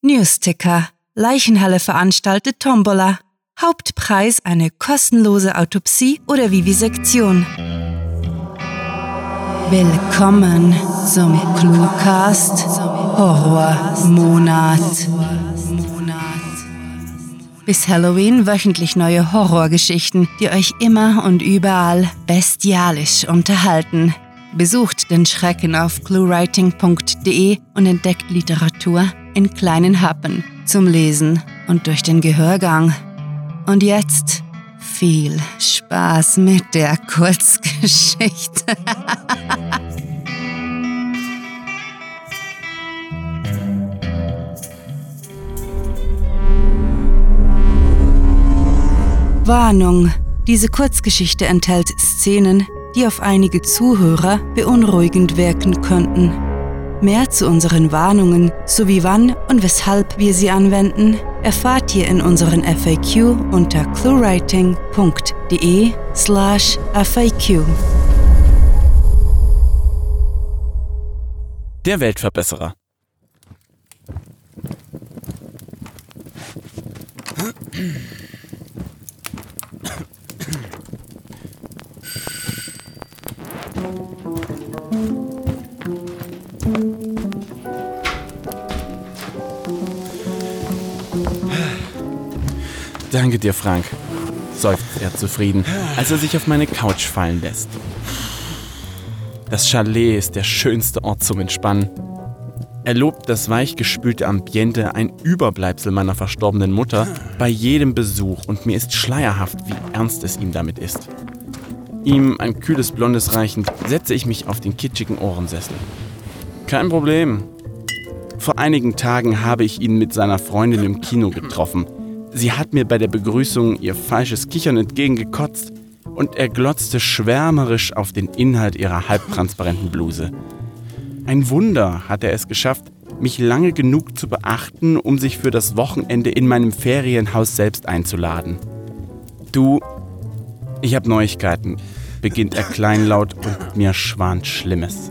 Newsticker. Leichenhalle veranstaltet Tombola. Hauptpreis eine kostenlose Autopsie oder Vivisektion. Willkommen zum Cluecast Horrormonat. Bis Halloween wöchentlich neue Horrorgeschichten, die euch immer und überall bestialisch unterhalten. Besucht den Schrecken auf cluewriting.de und entdeckt Literatur in kleinen Happen zum Lesen und durch den Gehörgang. Und jetzt viel Spaß mit der Kurzgeschichte. Warnung. Diese Kurzgeschichte enthält Szenen, die auf einige Zuhörer beunruhigend wirken könnten. Mehr zu unseren Warnungen sowie wann und weshalb wir sie anwenden, erfahrt ihr in unseren FAQ unter cluewriting.de slash FAQ. Der Weltverbesserer. Danke dir, Frank, seufzt er zufrieden, als er sich auf meine Couch fallen lässt. Das Chalet ist der schönste Ort zum Entspannen. Er lobt das weichgespülte Ambiente, ein Überbleibsel meiner verstorbenen Mutter, bei jedem Besuch und mir ist schleierhaft, wie ernst es ihm damit ist. Ihm ein kühles Blondes reichend, setze ich mich auf den kitschigen Ohrensessel. Kein Problem. Vor einigen Tagen habe ich ihn mit seiner Freundin im Kino getroffen. Sie hat mir bei der Begrüßung ihr falsches Kichern entgegengekotzt und er glotzte schwärmerisch auf den Inhalt ihrer halbtransparenten Bluse. Ein Wunder hat er es geschafft, mich lange genug zu beachten, um sich für das Wochenende in meinem Ferienhaus selbst einzuladen. Du, ich habe Neuigkeiten, beginnt er kleinlaut und mir schwant Schlimmes.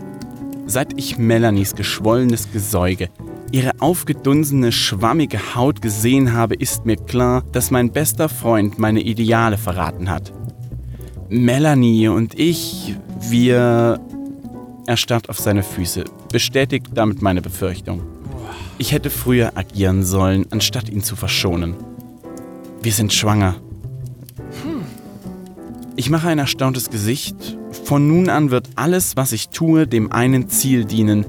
Seit ich Melanies geschwollenes Gesäuge, ihre aufgedunsene, schwammige Haut gesehen habe, ist mir klar, dass mein bester Freund meine Ideale verraten hat. Melanie und ich, wir... Er starrt auf seine Füße, bestätigt damit meine Befürchtung. Ich hätte früher agieren sollen, anstatt ihn zu verschonen. Wir sind schwanger. Ich mache ein erstauntes Gesicht. Von nun an wird alles, was ich tue, dem einen Ziel dienen,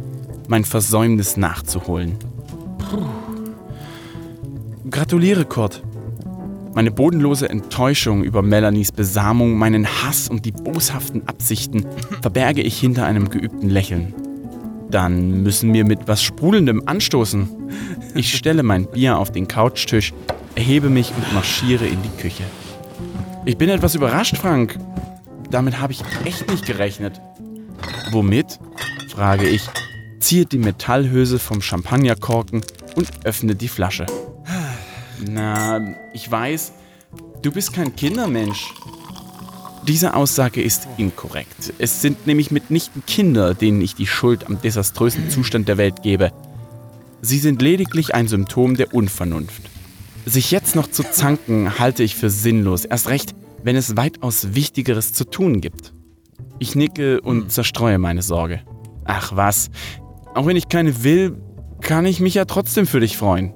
mein Versäumnis nachzuholen. Gratuliere, Kurt. Meine bodenlose Enttäuschung über Melanies Besamung, meinen Hass und die boshaften Absichten verberge ich hinter einem geübten Lächeln. Dann müssen wir mit was Sprudelndem anstoßen. Ich stelle mein Bier auf den Couchtisch, erhebe mich und marschiere in die Küche. Ich bin etwas überrascht, Frank. Damit habe ich echt nicht gerechnet. Womit? frage ich, ziehe die Metallhülse vom Champagnerkorken und öffne die Flasche. Na, ich weiß, du bist kein Kindermensch. Diese Aussage ist inkorrekt. Es sind nämlich mitnichten Kinder, denen ich die Schuld am desaströsen Zustand der Welt gebe. Sie sind lediglich ein Symptom der Unvernunft. Sich jetzt noch zu zanken, halte ich für sinnlos, erst recht, wenn es weitaus Wichtigeres zu tun gibt. Ich nicke und zerstreue meine Sorge. Ach was, auch wenn ich keine will, kann ich mich ja trotzdem für dich freuen.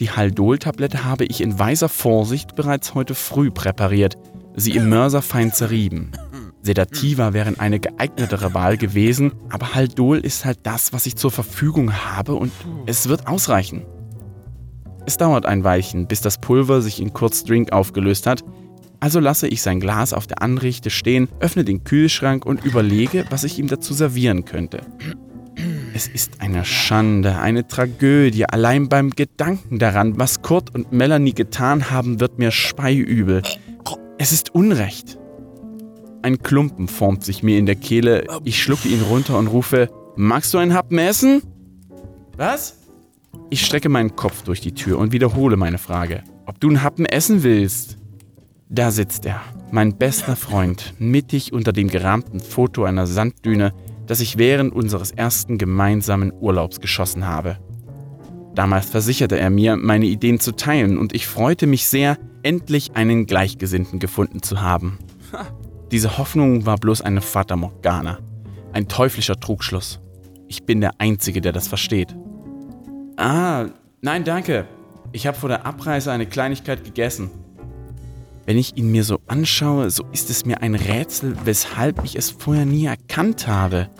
Die Haldol-Tablette habe ich in weiser Vorsicht bereits heute früh präpariert, sie im Mörser fein zerrieben. Sedativa wären eine geeignetere Wahl gewesen, aber Haldol ist halt das, was ich zur Verfügung habe und es wird ausreichen. Es dauert ein Weilchen, bis das Pulver sich in Kurzdrink aufgelöst hat, also lasse ich sein Glas auf der Anrichte stehen, öffne den Kühlschrank und überlege, was ich ihm dazu servieren könnte. Es ist eine Schande, eine Tragödie. Allein beim Gedanken daran, was Kurt und Melanie getan haben, wird mir speiübel. Es ist Unrecht. Ein Klumpen formt sich mir in der Kehle. Ich schlucke ihn runter und rufe: Magst du ein Happen essen? Was? Ich strecke meinen Kopf durch die Tür und wiederhole meine Frage: Ob du ein Happen essen willst? Da sitzt er, mein bester Freund, mittig unter dem gerahmten Foto einer Sanddüne, das ich während unseres ersten gemeinsamen Urlaubs geschossen habe. Damals versicherte er mir, meine Ideen zu teilen und ich freute mich sehr, endlich einen Gleichgesinnten gefunden zu haben. Diese Hoffnung war bloß eine Fata Morgana, ein teuflischer Trugschluss. Ich bin der Einzige, der das versteht. Ah, nein, danke. Ich habe vor der Abreise eine Kleinigkeit gegessen. Wenn ich ihn mir so anschaue, so ist es mir ein Rätsel, weshalb ich es vorher nie erkannt habe.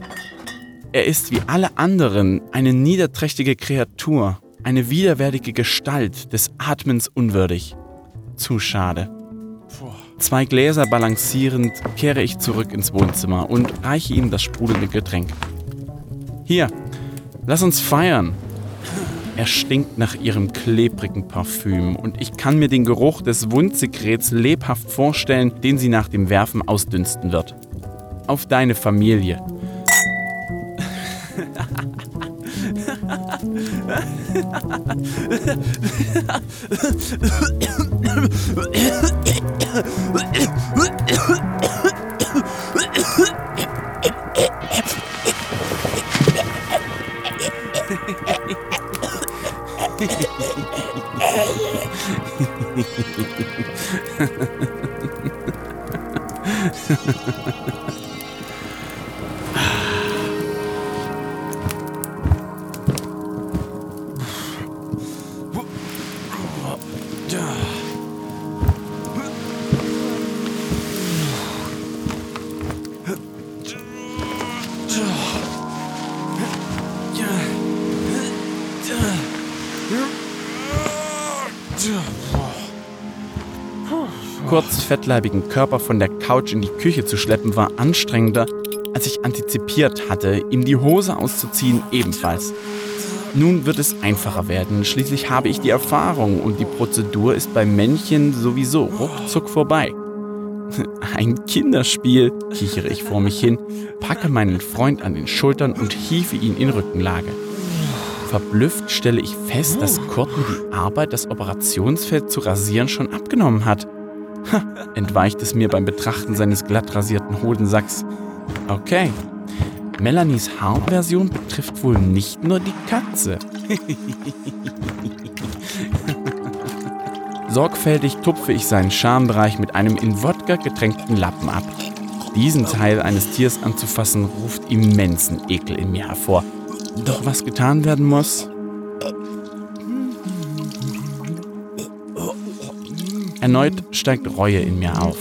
Er ist wie alle anderen eine niederträchtige Kreatur, eine widerwärtige Gestalt, des Atmens unwürdig. Zu schade. Zwei Gläser balancierend kehre ich zurück ins Wohnzimmer und reiche ihm das sprudelnde Getränk. Hier, lass uns feiern. Er stinkt nach ihrem klebrigen Parfüm und ich kann mir den Geruch des Wundsekrets lebhaft vorstellen, den sie nach dem Werfen ausdünsten wird. Auf deine Familie. kurz fettleibigen Körper von der Couch in die Küche zu schleppen, war anstrengender, als ich antizipiert hatte, ihm die Hose auszuziehen ebenfalls. Nun wird es einfacher werden, schließlich habe ich die Erfahrung und die Prozedur ist beim Männchen sowieso ruckzuck vorbei. Ein Kinderspiel, kichere ich vor mich hin, packe meinen Freund an den Schultern und hiefe ihn in Rückenlage. Verblüfft stelle ich fest, dass Kurt mir die Arbeit, das Operationsfeld zu rasieren, schon abgenommen hat. Ha, entweicht es mir beim Betrachten seines glatt rasierten Hodensacks. Okay. Melanies Haarversion betrifft wohl nicht nur die Katze. Sorgfältig tupfe ich seinen Schambereich mit einem in Wodka getränkten Lappen ab. Diesen Teil eines Tiers anzufassen, ruft immensen Ekel in mir hervor. Doch was getan werden muss, Erneut steigt Reue in mir auf.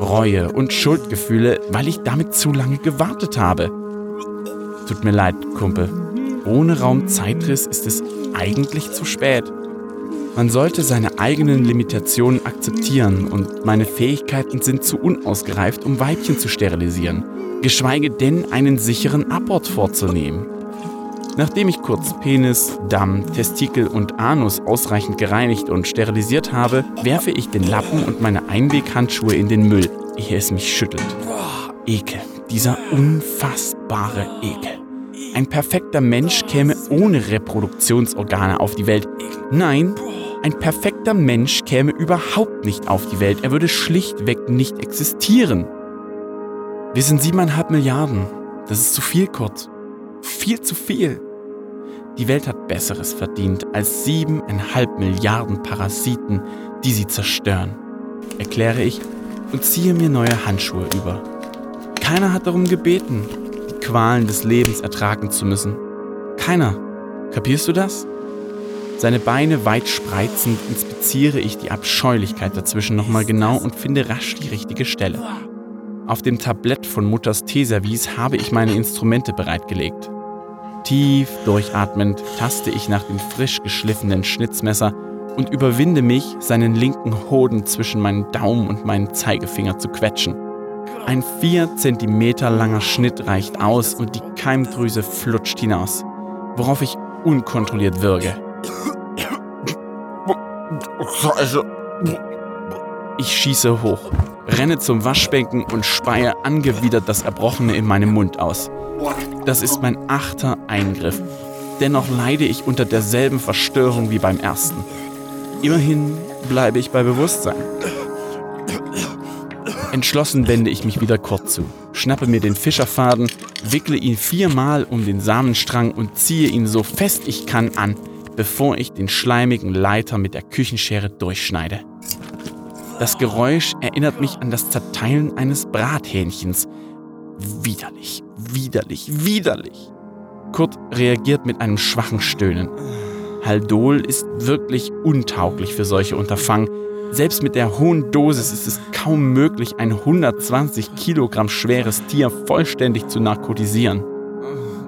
Reue und Schuldgefühle, weil ich damit zu lange gewartet habe. Tut mir leid, Kumpel. Ohne Raumzeitriss ist es eigentlich zu spät. Man sollte seine eigenen Limitationen akzeptieren und meine Fähigkeiten sind zu unausgereift, um Weibchen zu sterilisieren, geschweige denn einen sicheren Abort vorzunehmen. Nachdem ich kurz Penis, Damm, Testikel und Anus ausreichend gereinigt und sterilisiert habe, werfe ich den Lappen und meine Einweghandschuhe in den Müll, ehe es mich schüttelt. Ekel, dieser unfassbare Ekel. Ein perfekter Mensch käme ohne Reproduktionsorgane auf die Welt. Nein, ein perfekter Mensch käme überhaupt nicht auf die Welt. Er würde schlichtweg nicht existieren. Wir sind siebeneinhalb Milliarden. Das ist zu viel, Kurt viel zu viel. Die Welt hat Besseres verdient als siebeneinhalb Milliarden Parasiten, die sie zerstören, erkläre ich und ziehe mir neue Handschuhe über. Keiner hat darum gebeten, die Qualen des Lebens ertragen zu müssen. Keiner. Kapierst du das? Seine Beine weit spreizend inspiziere ich die Abscheulichkeit dazwischen nochmal genau und finde rasch die richtige Stelle. Auf dem Tablett von Mutters Teeservice habe ich meine Instrumente bereitgelegt. Tief durchatmend taste ich nach dem frisch geschliffenen Schnitzmesser und überwinde mich, seinen linken Hoden zwischen meinen Daumen und meinen Zeigefinger zu quetschen. Ein vier Zentimeter langer Schnitt reicht aus und die Keimdrüse flutscht hinaus, worauf ich unkontrolliert würge. Scheiße. Ich schieße hoch, renne zum Waschbecken und speie angewidert das Erbrochene in meinem Mund aus. Das ist mein achter Eingriff. Dennoch leide ich unter derselben Verstörung wie beim ersten. Immerhin bleibe ich bei Bewusstsein. Entschlossen wende ich mich wieder kurz zu, schnappe mir den Fischerfaden, wickle ihn viermal um den Samenstrang und ziehe ihn so fest ich kann an, bevor ich den schleimigen Leiter mit der Küchenschere durchschneide. Das Geräusch erinnert mich an das Zerteilen eines Brathähnchens. Widerlich, widerlich, widerlich. Kurt reagiert mit einem schwachen Stöhnen. Haldol ist wirklich untauglich für solche Unterfangen. Selbst mit der hohen Dosis ist es kaum möglich, ein 120 Kilogramm schweres Tier vollständig zu narkotisieren.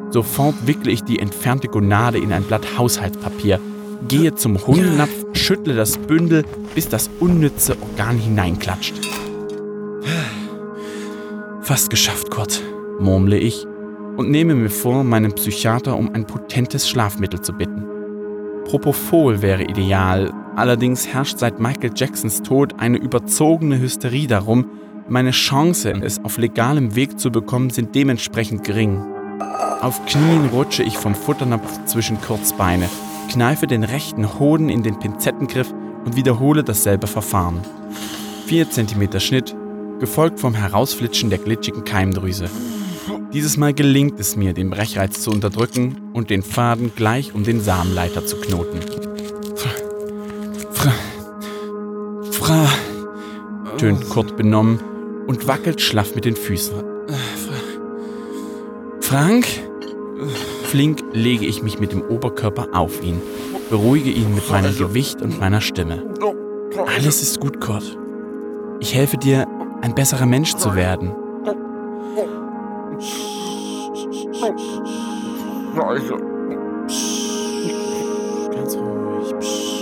Sofort wickle ich die entfernte Gonade in ein Blatt Haushaltspapier, gehe zum Hundennapf, schüttle das Bündel, bis das unnütze Organ hineinklatscht. Fast geschafft, Kurt, murmle ich und nehme mir vor, meinen Psychiater um ein potentes Schlafmittel zu bitten. Propofol wäre ideal, allerdings herrscht seit Michael Jacksons Tod eine überzogene Hysterie darum, meine Chancen, es auf legalem Weg zu bekommen, sind dementsprechend gering. Auf Knien rutsche ich vom Futternapf zwischen Kurzbeine, kneife den rechten Hoden in den Pinzettengriff und wiederhole dasselbe Verfahren. 4 cm Schnitt, gefolgt vom Herausflitschen der glitschigen Keimdrüse. Dieses Mal gelingt es mir, den Brechreiz zu unterdrücken und den Faden gleich um den Samenleiter zu knoten. Fra. tönt Kurt benommen und wackelt schlaff mit den Füßen. Frank? Flink lege ich mich mit dem Oberkörper auf ihn, beruhige ihn mit meinem Gewicht und meiner Stimme. Alles ist gut, Kurt. Ich helfe dir, ein besserer Mensch zu werden. Leise. Ganz ruhig.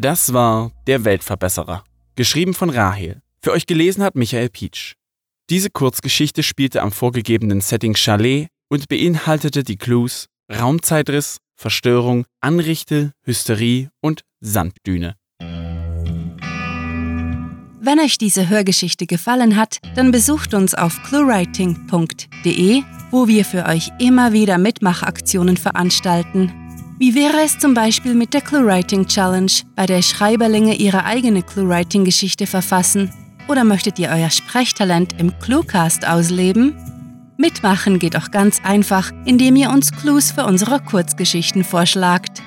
Das war Der Weltverbesserer, geschrieben von Rahel. Für euch gelesen hat Michael Pietsch. Diese Kurzgeschichte spielte am vorgegebenen Setting Chalet und beinhaltete die Clues Raumzeitriss, Verstörung, Anrichte, Hysterie und Sanddüne. Wenn euch diese Hörgeschichte gefallen hat, dann besucht uns auf cluewriting.de, wo wir für euch immer wieder Mitmachaktionen veranstalten. Wie wäre es zum Beispiel mit der ClueWriting Challenge, bei der Schreiberlinge ihre eigene ClueWriting-Geschichte verfassen? Oder möchtet ihr euer Sprechtalent im Cluecast ausleben? Mitmachen geht auch ganz einfach, indem ihr uns Clues für unsere Kurzgeschichten vorschlagt.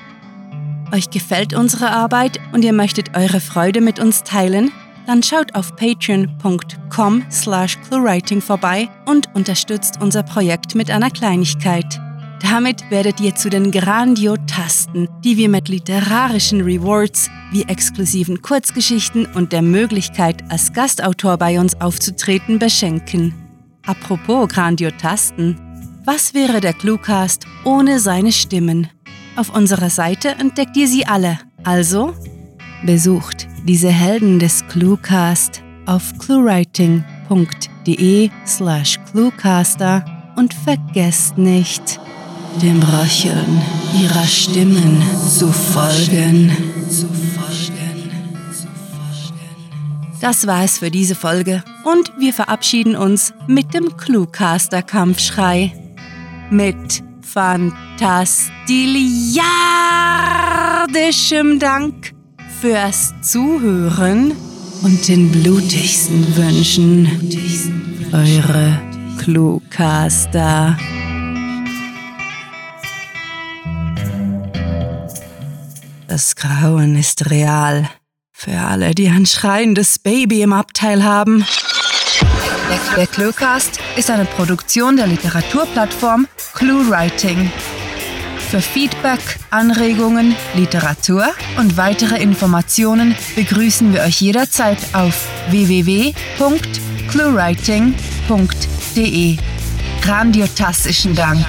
Euch gefällt unsere Arbeit und ihr möchtet eure Freude mit uns teilen? Dann schaut auf patreon.com slash cluewriting vorbei und unterstützt unser Projekt mit einer Kleinigkeit. Damit werdet ihr zu den Grandiotasten, die wir mit literarischen Rewards wie exklusiven Kurzgeschichten und der Möglichkeit, als Gastautor bei uns aufzutreten, beschenken. Apropos Grandiotasten, was wäre der Cluecast ohne seine Stimmen? Auf unserer Seite entdeckt ihr sie alle, also besucht diese Helden des Cluecast auf cluewriting.de slash cluecaster und vergesst nicht, dem Röcheln ihrer Stimmen zu folgen. Das war es für diese Folge und wir verabschieden uns mit dem Cluecaster-Kampfschrei. Mit fantastiliardischem Dank fürs Zuhören und den blutigsten Wünschen. Eure Cluecaster. Das Grauen ist real. Für alle, die ein schreiendes Baby im Abteil haben. Der Cluecast ist eine Produktion der Literaturplattform ClueWriting. Für Feedback, Anregungen, Literatur und weitere Informationen begrüßen wir euch jederzeit auf www.cluewriting.de. Grandiotastischen Dank.